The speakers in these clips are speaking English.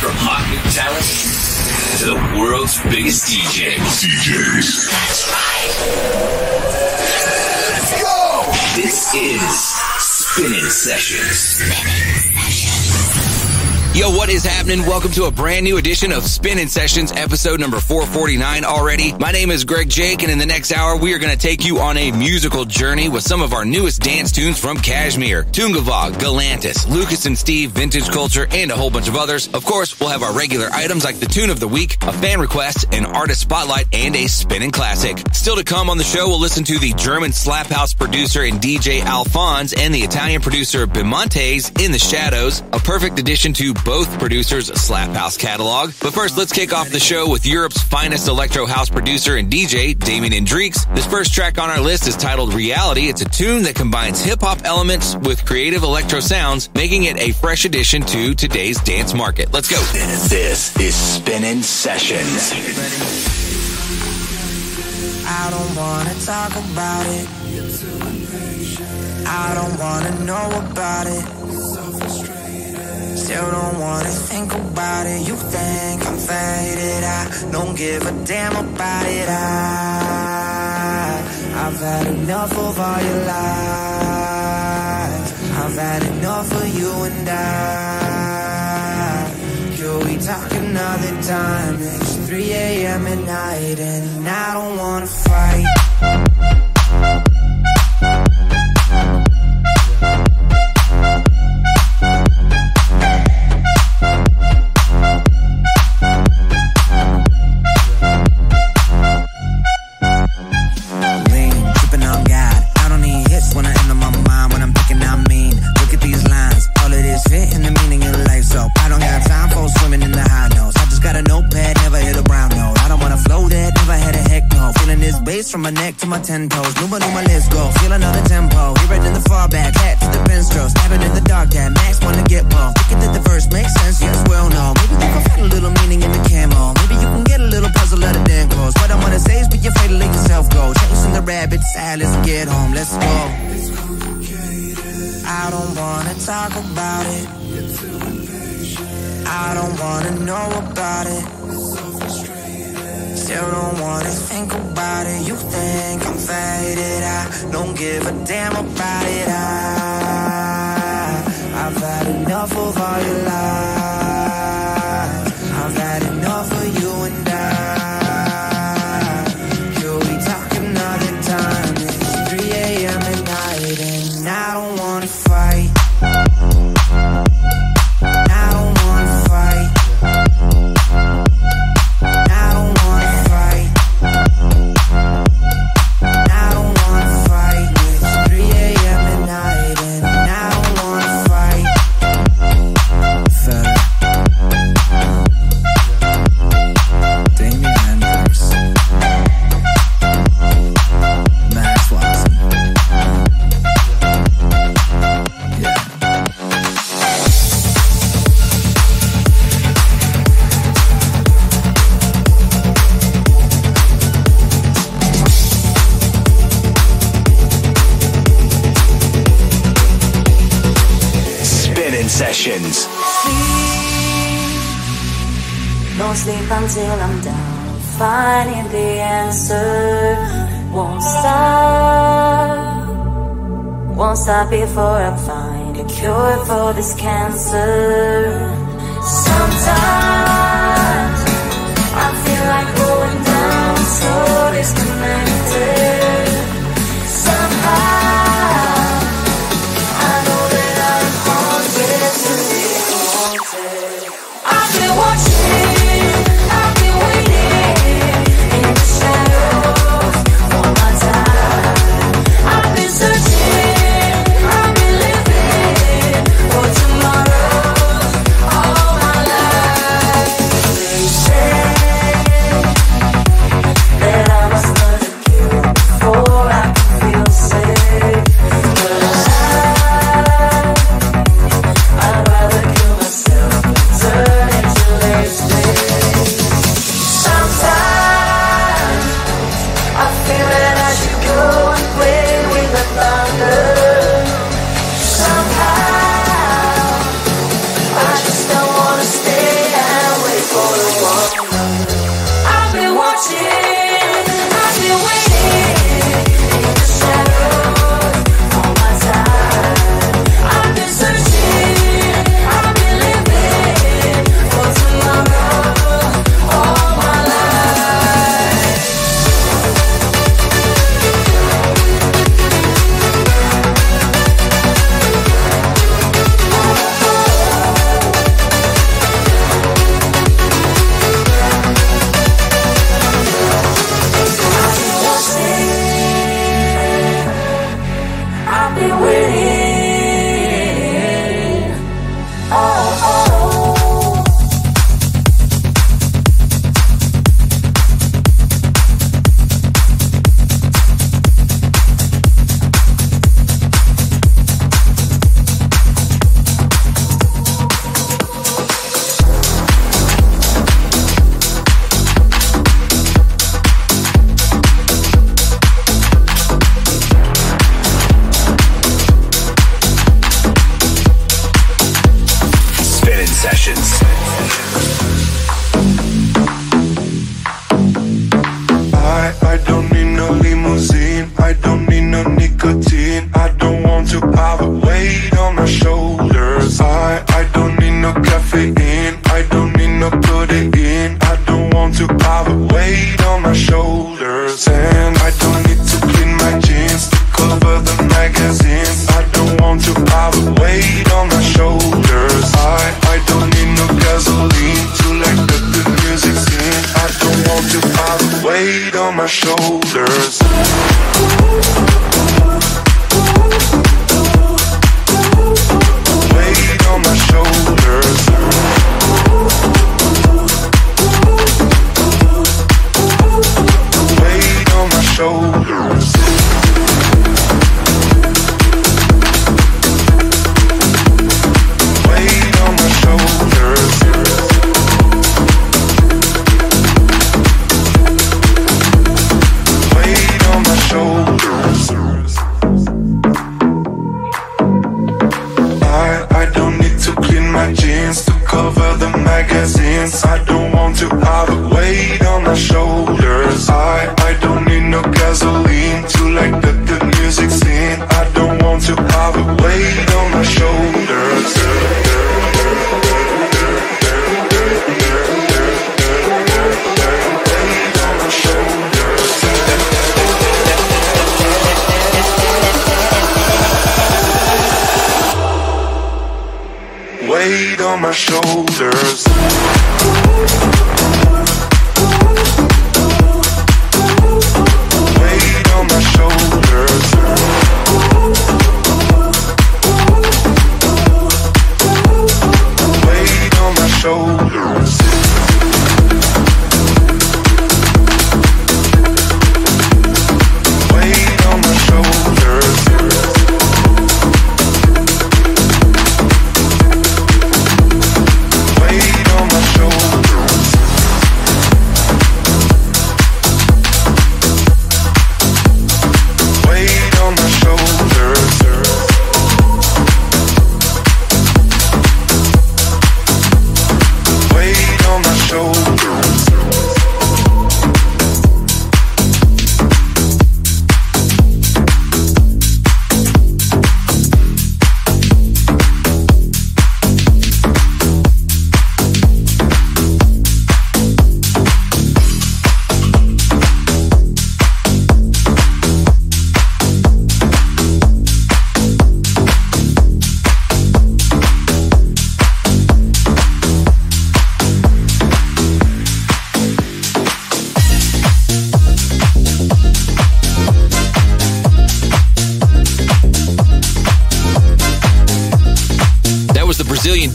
From hot new talent to the world's biggest DJs. DJs. That's right. Let's go. This is Spinnin' Sessions. Spinnin' Yo, what is happening? Welcome to a brand new edition of Spinnin' Sessions, episode number 449 already. My name is Greg Jake, and in the next hour, we are going to take you on a musical journey with some of our newest dance tunes from KSHMR, Tungevaag, Galantis, Lucas and Steve, Vintage Culture, and a whole bunch of others. Of course, we'll have our regular items like the tune of the week, a fan request, an artist spotlight, and a spinning classic. Still to come on the show, we'll listen to the German slap house producer and DJ Alfons and the Italian producer Bimonte's in the Shadows, a perfect addition to both producers' Slap House catalog. But first, let's kick off the show with Europe's finest electro house producer and DJ, Damien N-Drix. This first track on our list is titled Reality. It's a tune that combines hip hop elements with creative electro sounds, making it a fresh addition to today's dance market. Let's go. This is Spinnin' Sessions. I don't wanna talk about it. I don't wanna know about it. Still don't wanna think about it. You think I'm faded. I don't give a damn about it. I, I've had enough of all your lies. I've had enough of you and I. Can we talk another time? It's 3 a.m. at night and I don't wanna fight. Ten. Sessions. Don't sleep until I'm down, finding the answer. Won't stop, won't stop before I find a cure for this cancer. Sometimes I feel like going down, so disconnected. Watching, to have a weight on my shoulders.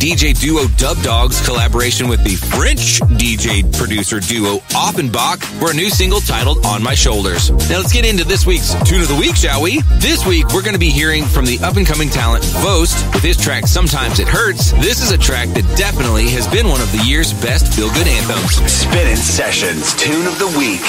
DJ duo Dubdogz collaboration with the French DJ producer duo Offenbach for a new single titled On My Shoulders. Now let's get into this week's Tune of the Week, shall we? This week we're going to be hearing from the up and coming talent Voost with his track Sometimes It Hurts. This is a track that definitely has been one of the year's best feel good anthems. Spinnin' Sessions Tune of the Week.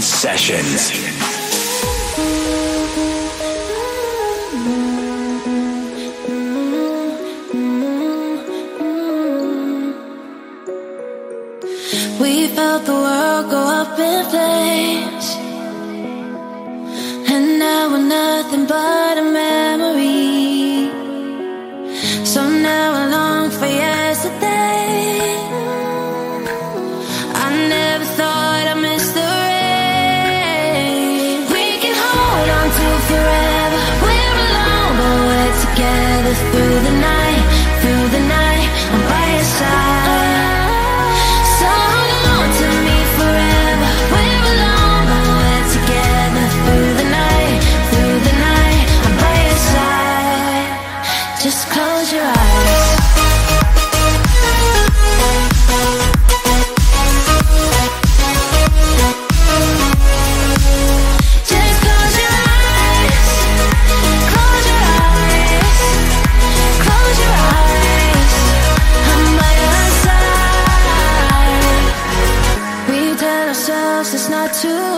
Sessions. to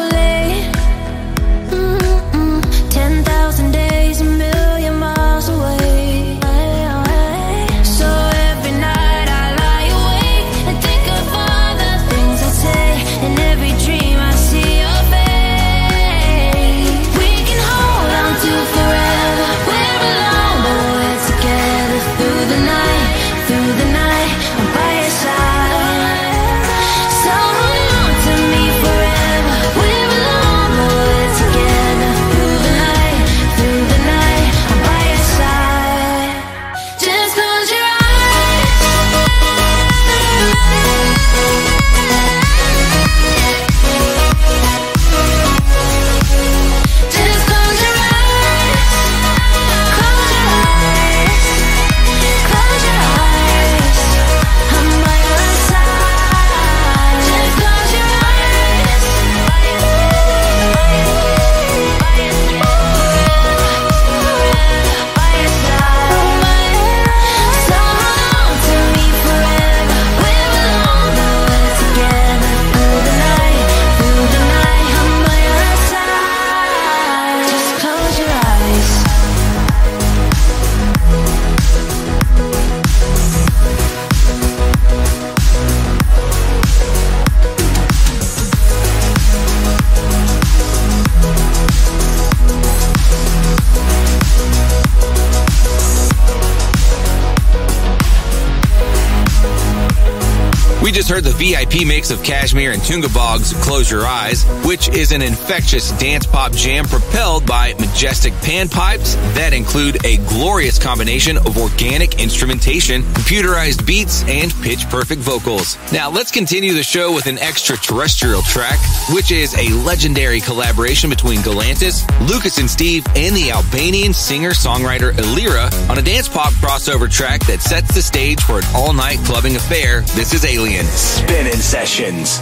EP mix of KSHMR and Tungevaag's Close Your Eyes, which is an infectious dance pop jam propelled by majestic panpipes that include a glorious combination of organic instrumentation, computerized beats, and pitch perfect vocals. Now let's continue the show with an extraterrestrial track, which is a legendary collaboration between Galantis, Lucas and Steve, and the Albanian singer-songwriter ILIRA on a dance pop crossover track that sets the stage for an all-night clubbing affair. This is Alien. Spinnin' Sessions.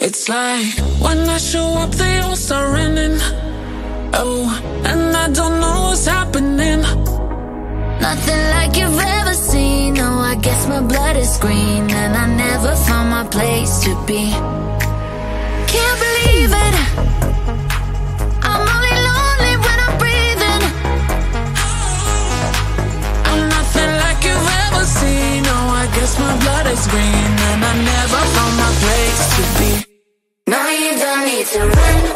It's like when I show up, they all start running. Oh, and I don't know what's happening. Nothing like you've ever seen. Oh, I guess my blood is green, and I never found my place to be. Can't believe it. Yes, my blood is green, and I never found my place to be. Now you don't need to run.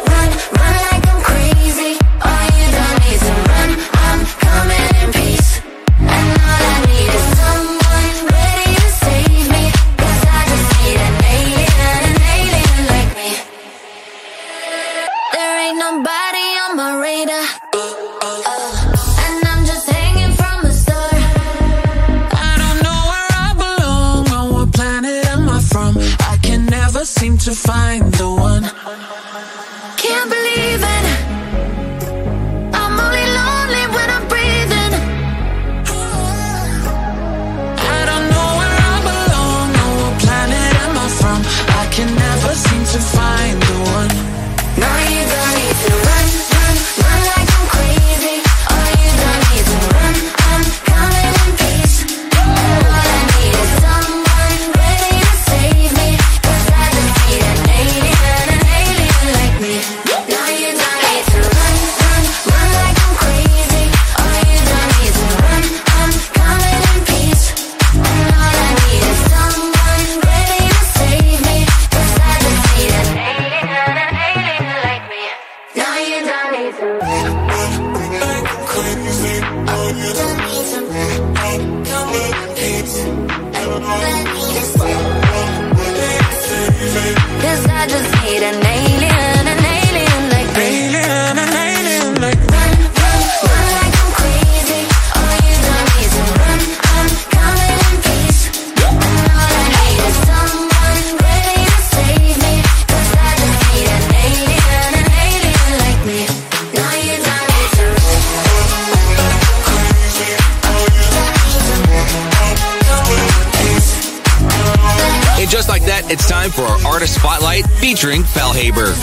Featuring Faulhaber. Born and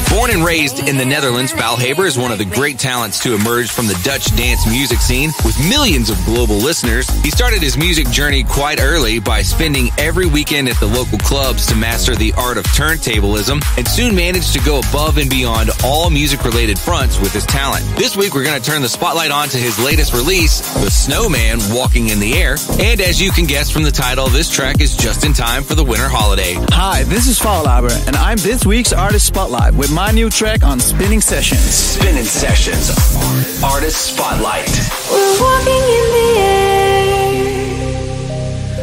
raised in the Netherlands, Faulhaber is one of the great talents to emerge from the Dutch dance music scene with millions of global listeners. He started his music journey quite early by spending every weekend at the local clubs to master the art of turntablism and soon managed to go above and beyond all music related fronts with his talent. This week, we're going to turn the spotlight on to his latest release, The Snowman Walking in the Air. And as you can guess from the title, this track is just in time for the winter holiday. Hi, this is Faulhaber, and I'm this week's Artist Spotlight with my new track on Spinnin' Sessions. Spinnin' Sessions. Artist Spotlight. We're walking in the air.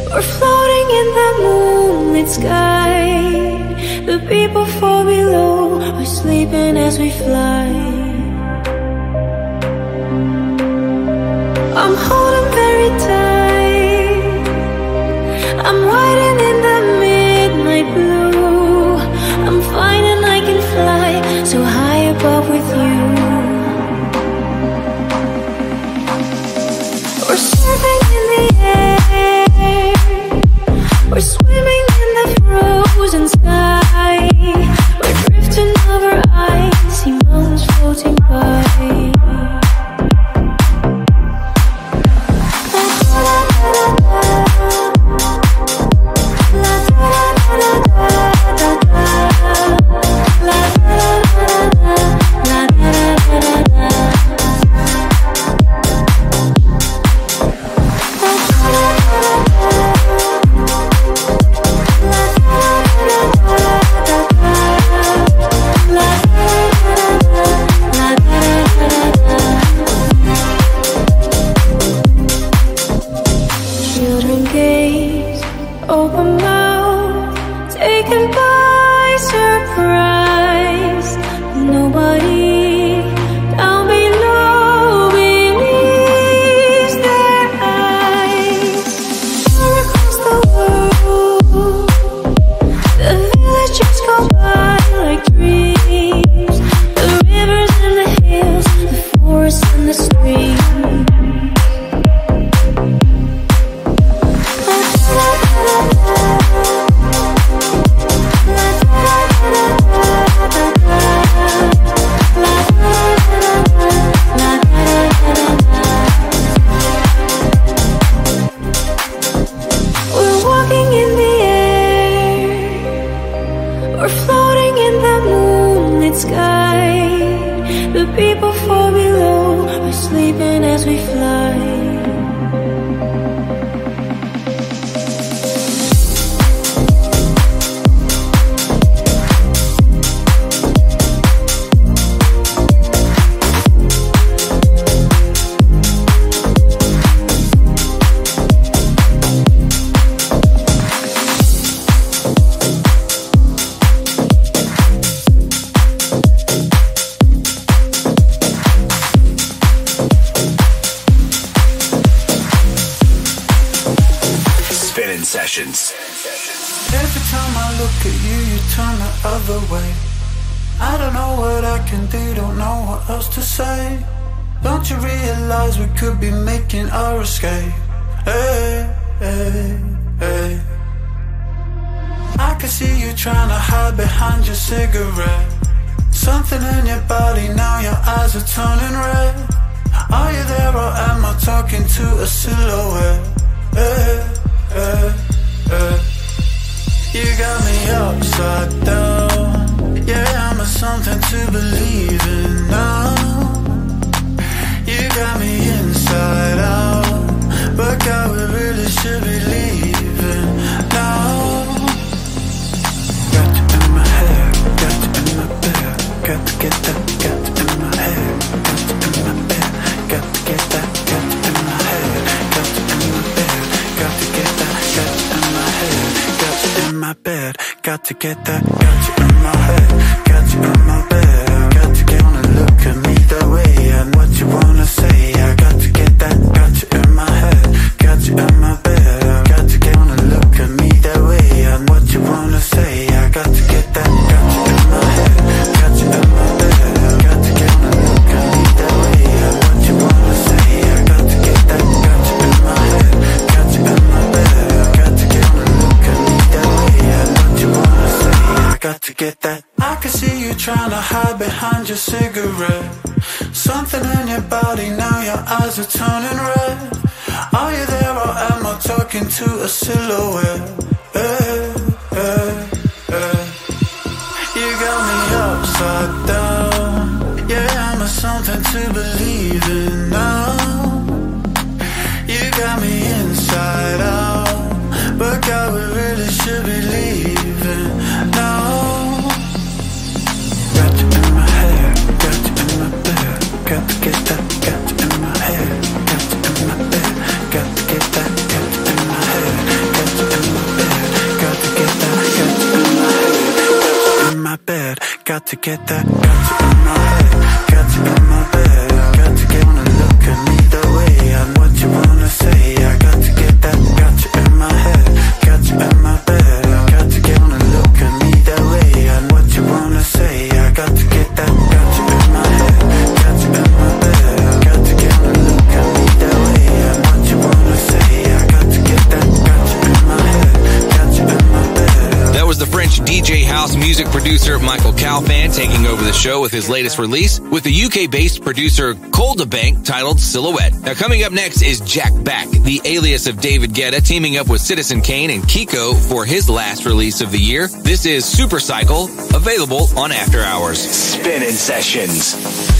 We're floating in the moonlit sky. The people far below are sleeping as we fly. I'm holding very tight. I'm riding in the midnight blue. With you. We're surfing in the air. We're swimming in the frozen sky. We're drifting over icy mountains floating by. What else to say. Don't you realize we could be making our escape? Hey, hey, hey. I can see you trying to hide behind your cigarette. Something in your body, now your eyes are turning red. Are you there or am I talking to a silhouette? Hey, hey, hey. You got me upside down. Something to believe in now. You got me inside out. But God, we really should be leaving now. Got you in my head, got you in my bed. Got to get that, got my bed, got to get that, got you in my head. Got you in my hide behind your cigarette. Something in your body, now your eyes are turning red. Are you there or am I talking to a silhouette? To get that, got you in my head, got you in my bed. Got to get wanna look at me the way and what you wanna say. I got to get that, got you in my head, got you in my bed. Got to get wanna look at me the way and what you wanna say. I got to get that, got you in my head, got you in my bed. Got to get wanna look at me the way and what you wanna say. I got to get that, got you in my head, got you in my bed. That was the French DJ house music producer Michael Calfan taking over the show with his latest release with the UK based producer Coldabank titled Silhouette. Now, coming up next is Jack Back, the alias of David Guetta, teaming up with Citizen Kain and Kiko for his last release of the year. This is Super Cycle, available on After Hours. Spinnin' sessions.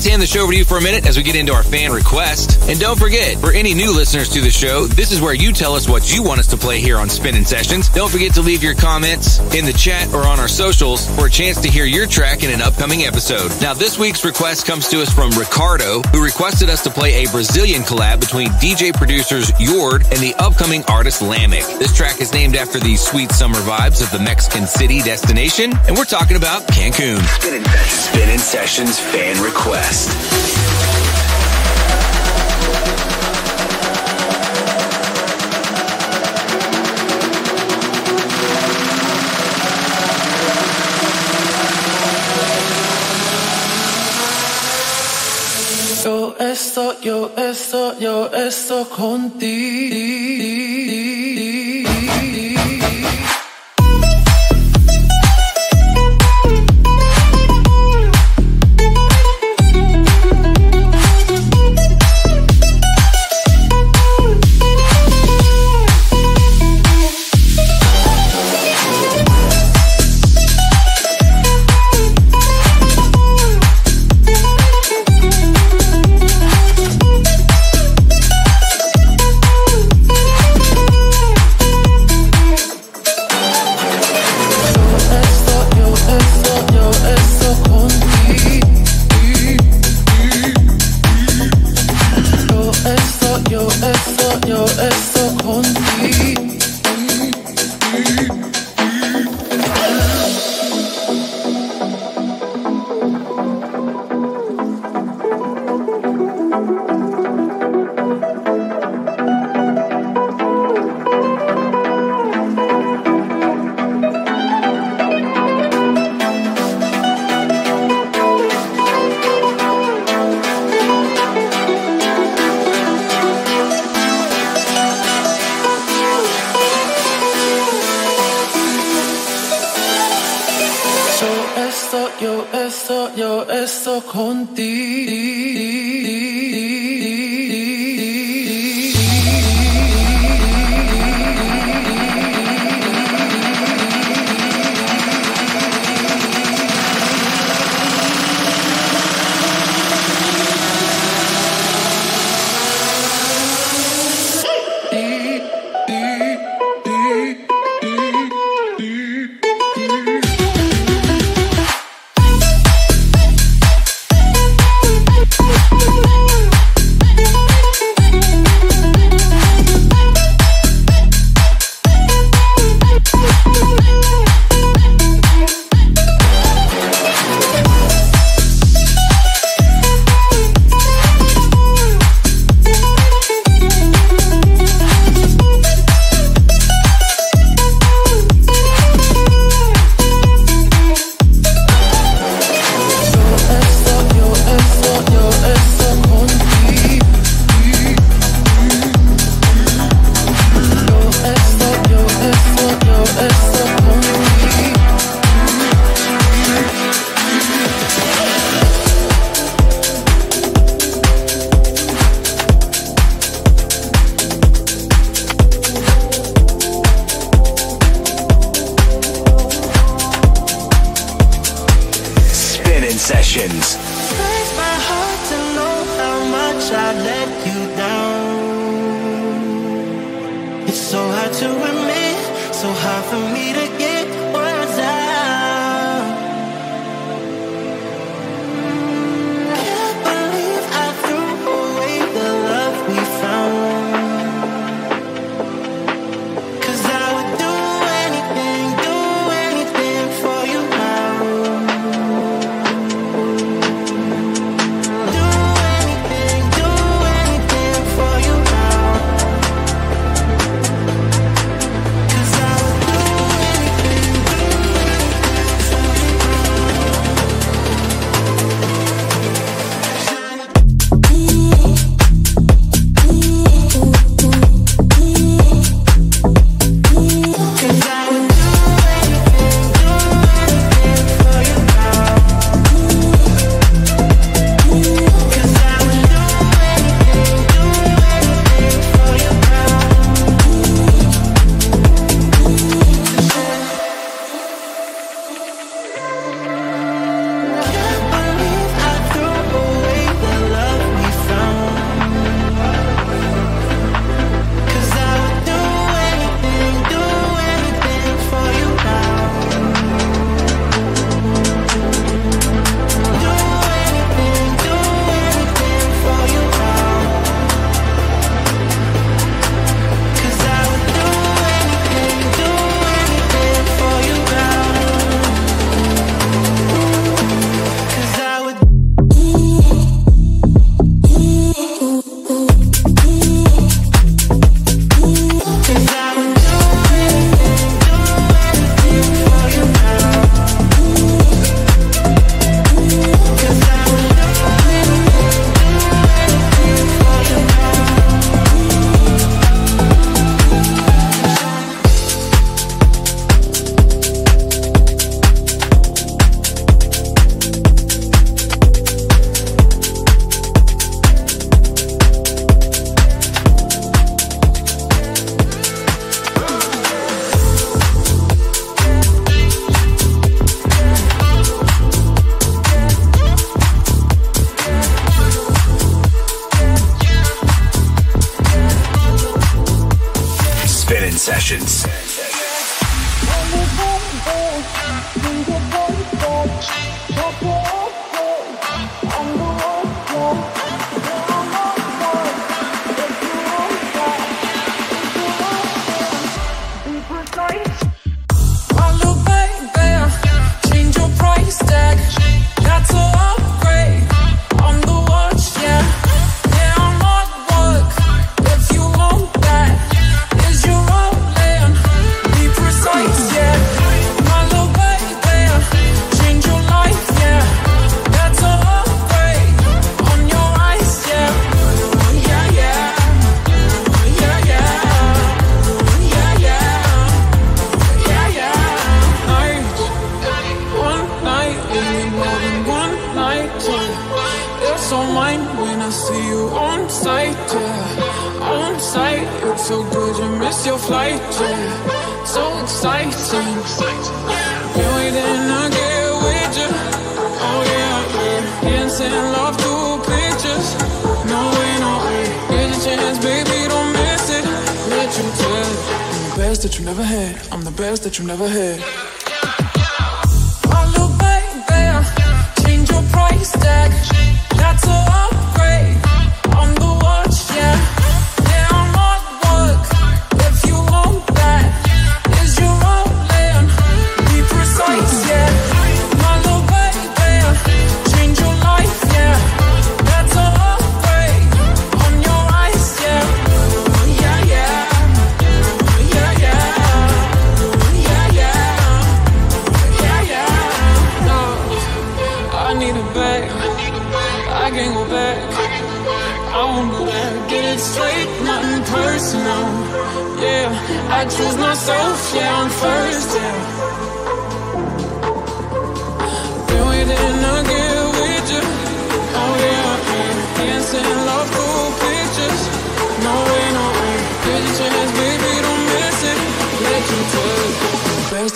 así hand the show over to you for a minute as we get into our fan request. And don't forget, for any new listeners to the show, this is where you tell us what you want us to play here on Spinnin' Sessions. Don't forget to leave your comments in the chat or on our socials for a chance to hear your track in an upcoming episode. Now, this week's request comes to us from Ricardo, who requested us to play a Brazilian collab between DJ producers JØRD and the upcoming artist Lamic. This track is named after the sweet summer vibes of the Mexican city destination, and we're talking about Cancún. Spinnin' Sessions. Spinnin' Sessions fan request. Yo esto, yo esto, yo esto contigo.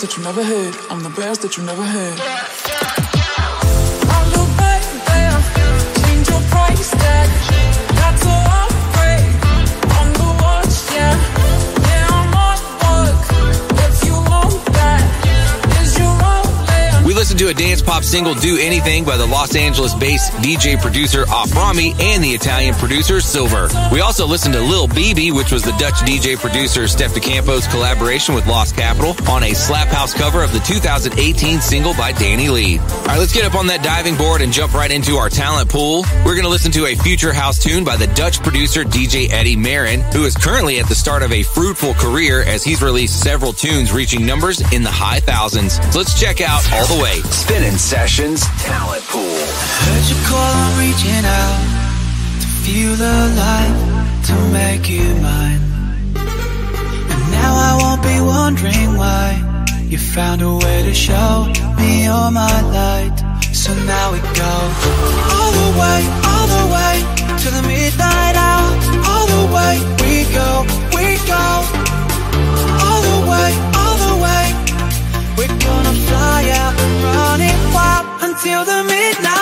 That you never had. I'm the best that you never had. Listened to a dance pop single, Do Anything, by the Los Angeles based DJ producer offrami and the Italian producer SLVR. We also listened to Lil BB, which was the Dutch DJ producer Steff Da Campo's collaboration with Lost Capital on a Slap House cover of the 2018 single by Danny Lee. All right, let's get up on that diving board and jump right into our talent pool. We're going to listen to a future house tune by the Dutch producer DJ Edy Marron, who is currently at the start of a fruitful career as he's released several tunes reaching numbers in the high thousands. So let's check out All the Way. Spinnin' Sessions Talent Pool. Heard you call, I'm reaching out to feel alive, to make you mine. And now I won't be wondering why you found a way to show me all my light. So now we go all the way, all the way to the midnight hour. All the way we go, we go. All the way, all the way. We're gonna fly out until the midnight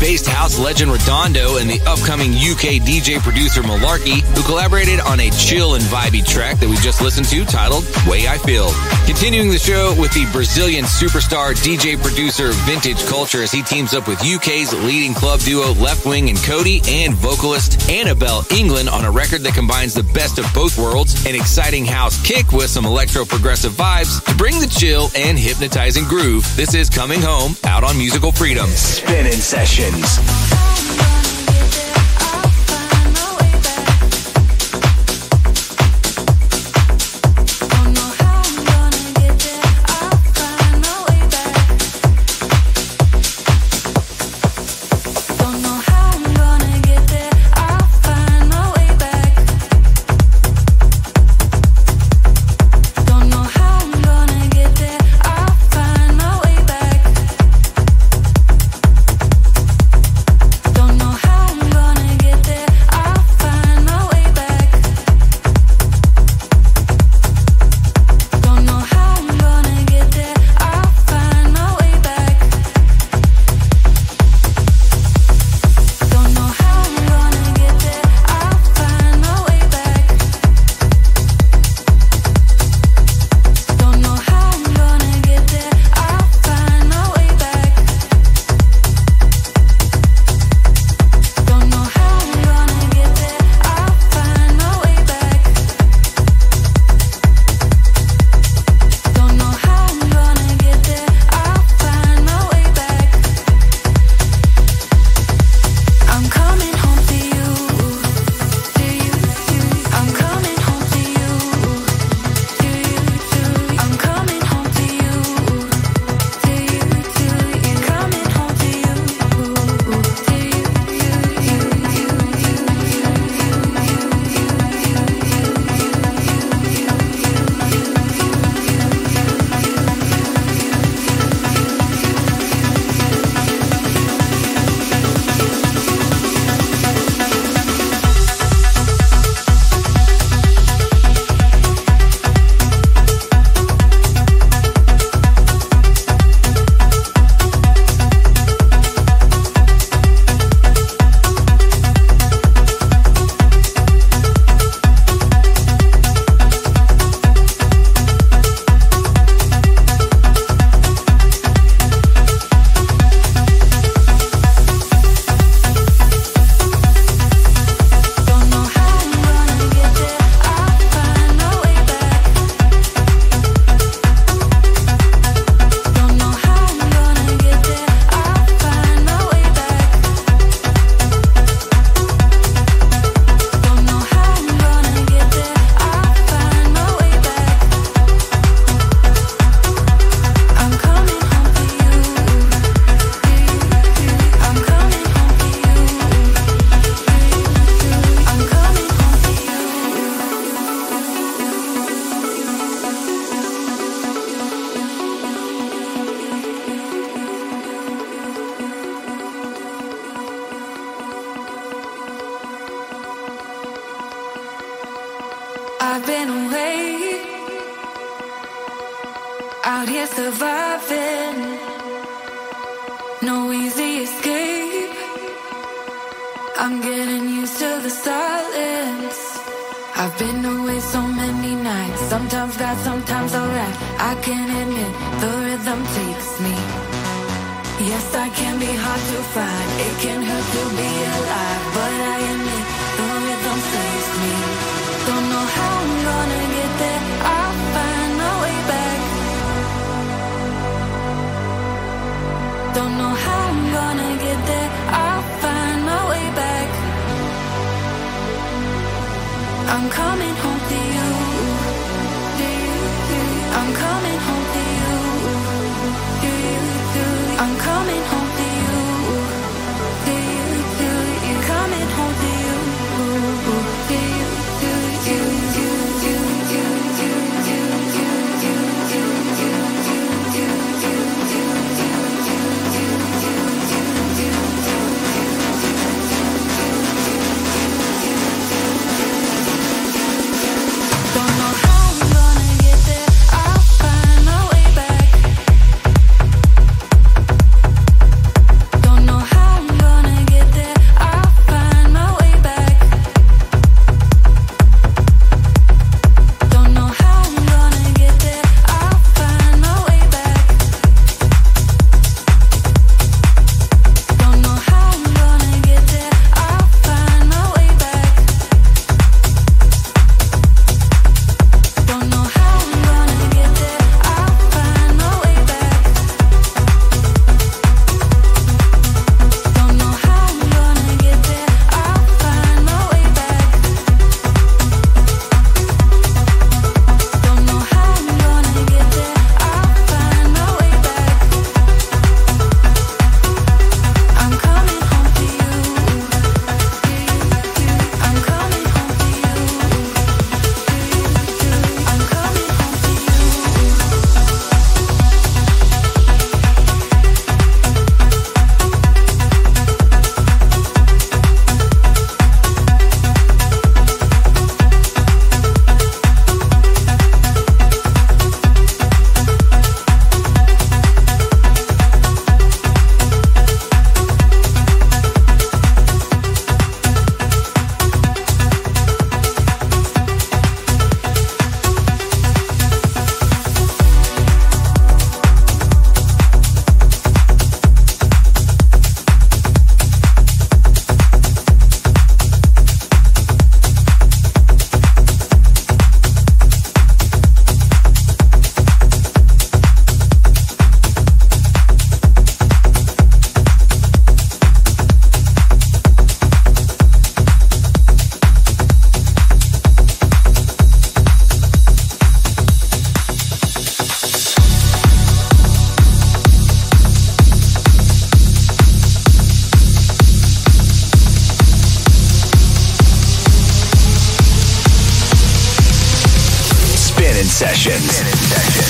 based house legend Redondo and the upcoming UK DJ producer Malarkey, who collaborated on a chill and vibey track that we just listened to titled Way I Feel. Continuing the show with the Brazilian superstar DJ producer Vintage Culture as he teams up with UK's leading club duo Leftwing and Kody and vocalist Anabel Englund on a record that combines the best of both worlds, an exciting house kick with some electro progressive vibes to bring the chill and hypnotizing groove. This is Coming Home out on Musical Freedom. Spinnin' sessions. Sessions.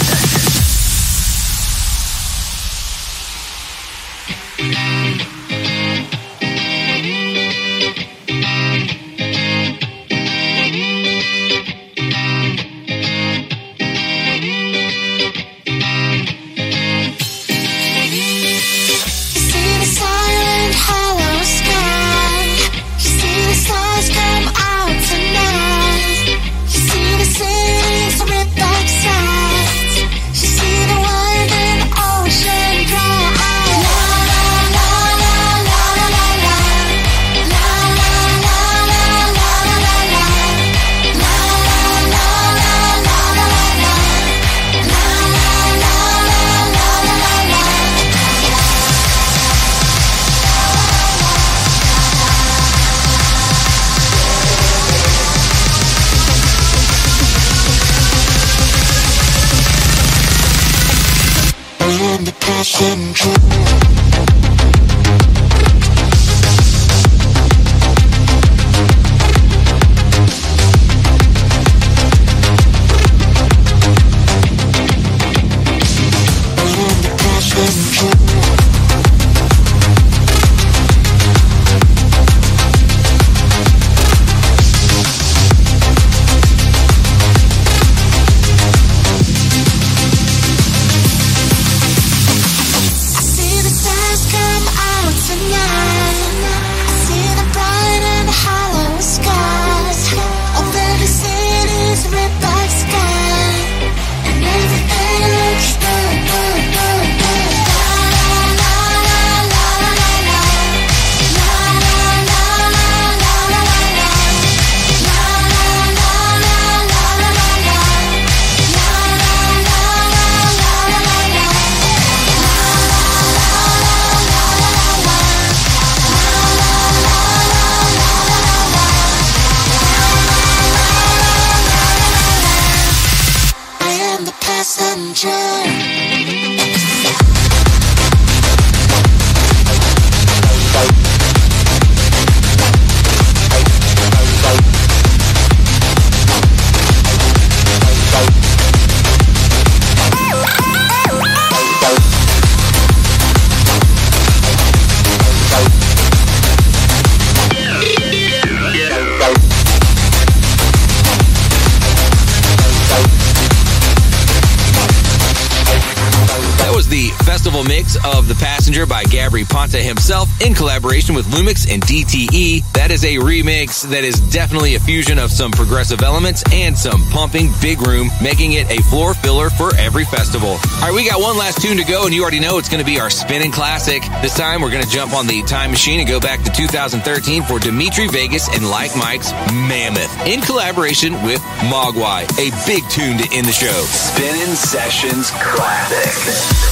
Ponte himself in collaboration with LUM!X and DTE. That is a remix that is definitely a fusion of some progressive elements and some pumping big room, making it a floor filler for every festival. All right, we got one last tune to go, and you already know it's going to be our Spinnin' classic. This time we're going to jump on the time machine and go back to 2013 for Dimitri Vegas and Like Mike's Mammoth in collaboration with MOGUAI. A big tune to end the show. Spinnin' Sessions Classic.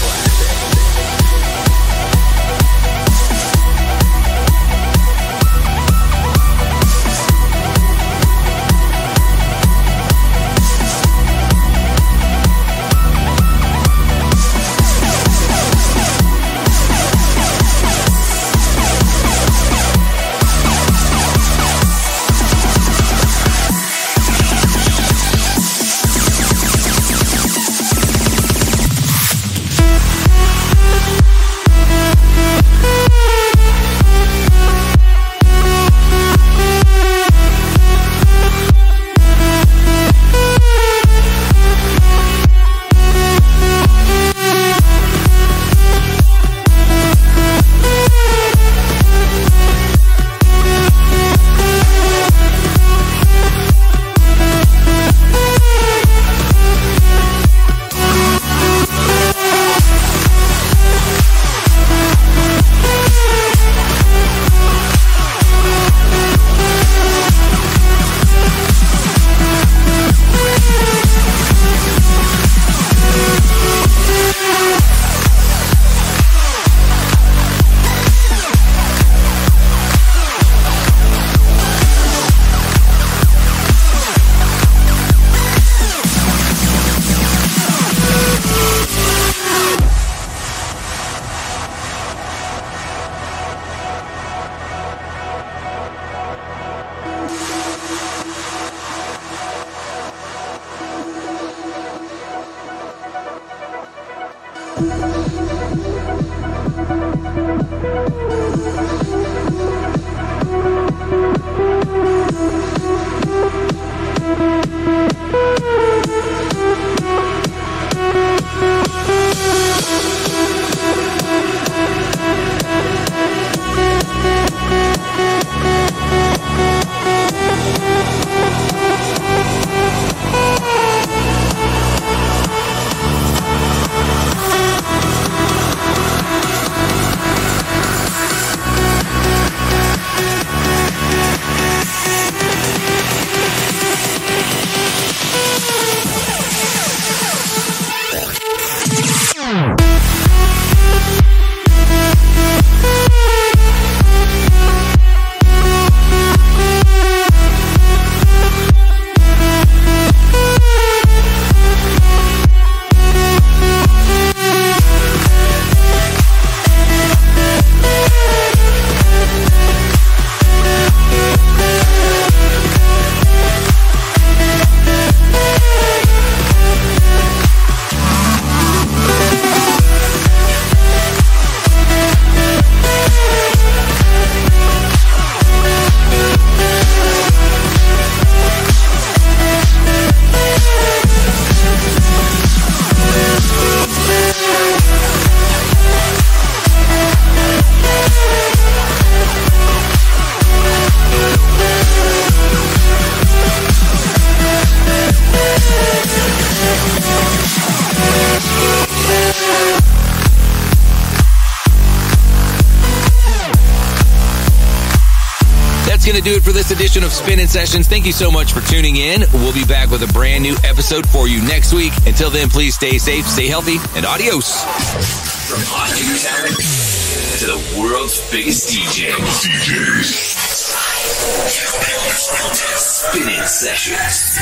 Spinnin' Sessions. Thank you so much for tuning in. We'll be back with a brand new episode for you next week. Until then, please stay safe, stay healthy, and adios. From Austin Town to the world's biggest DJ. DJs. Spinnin' Sessions.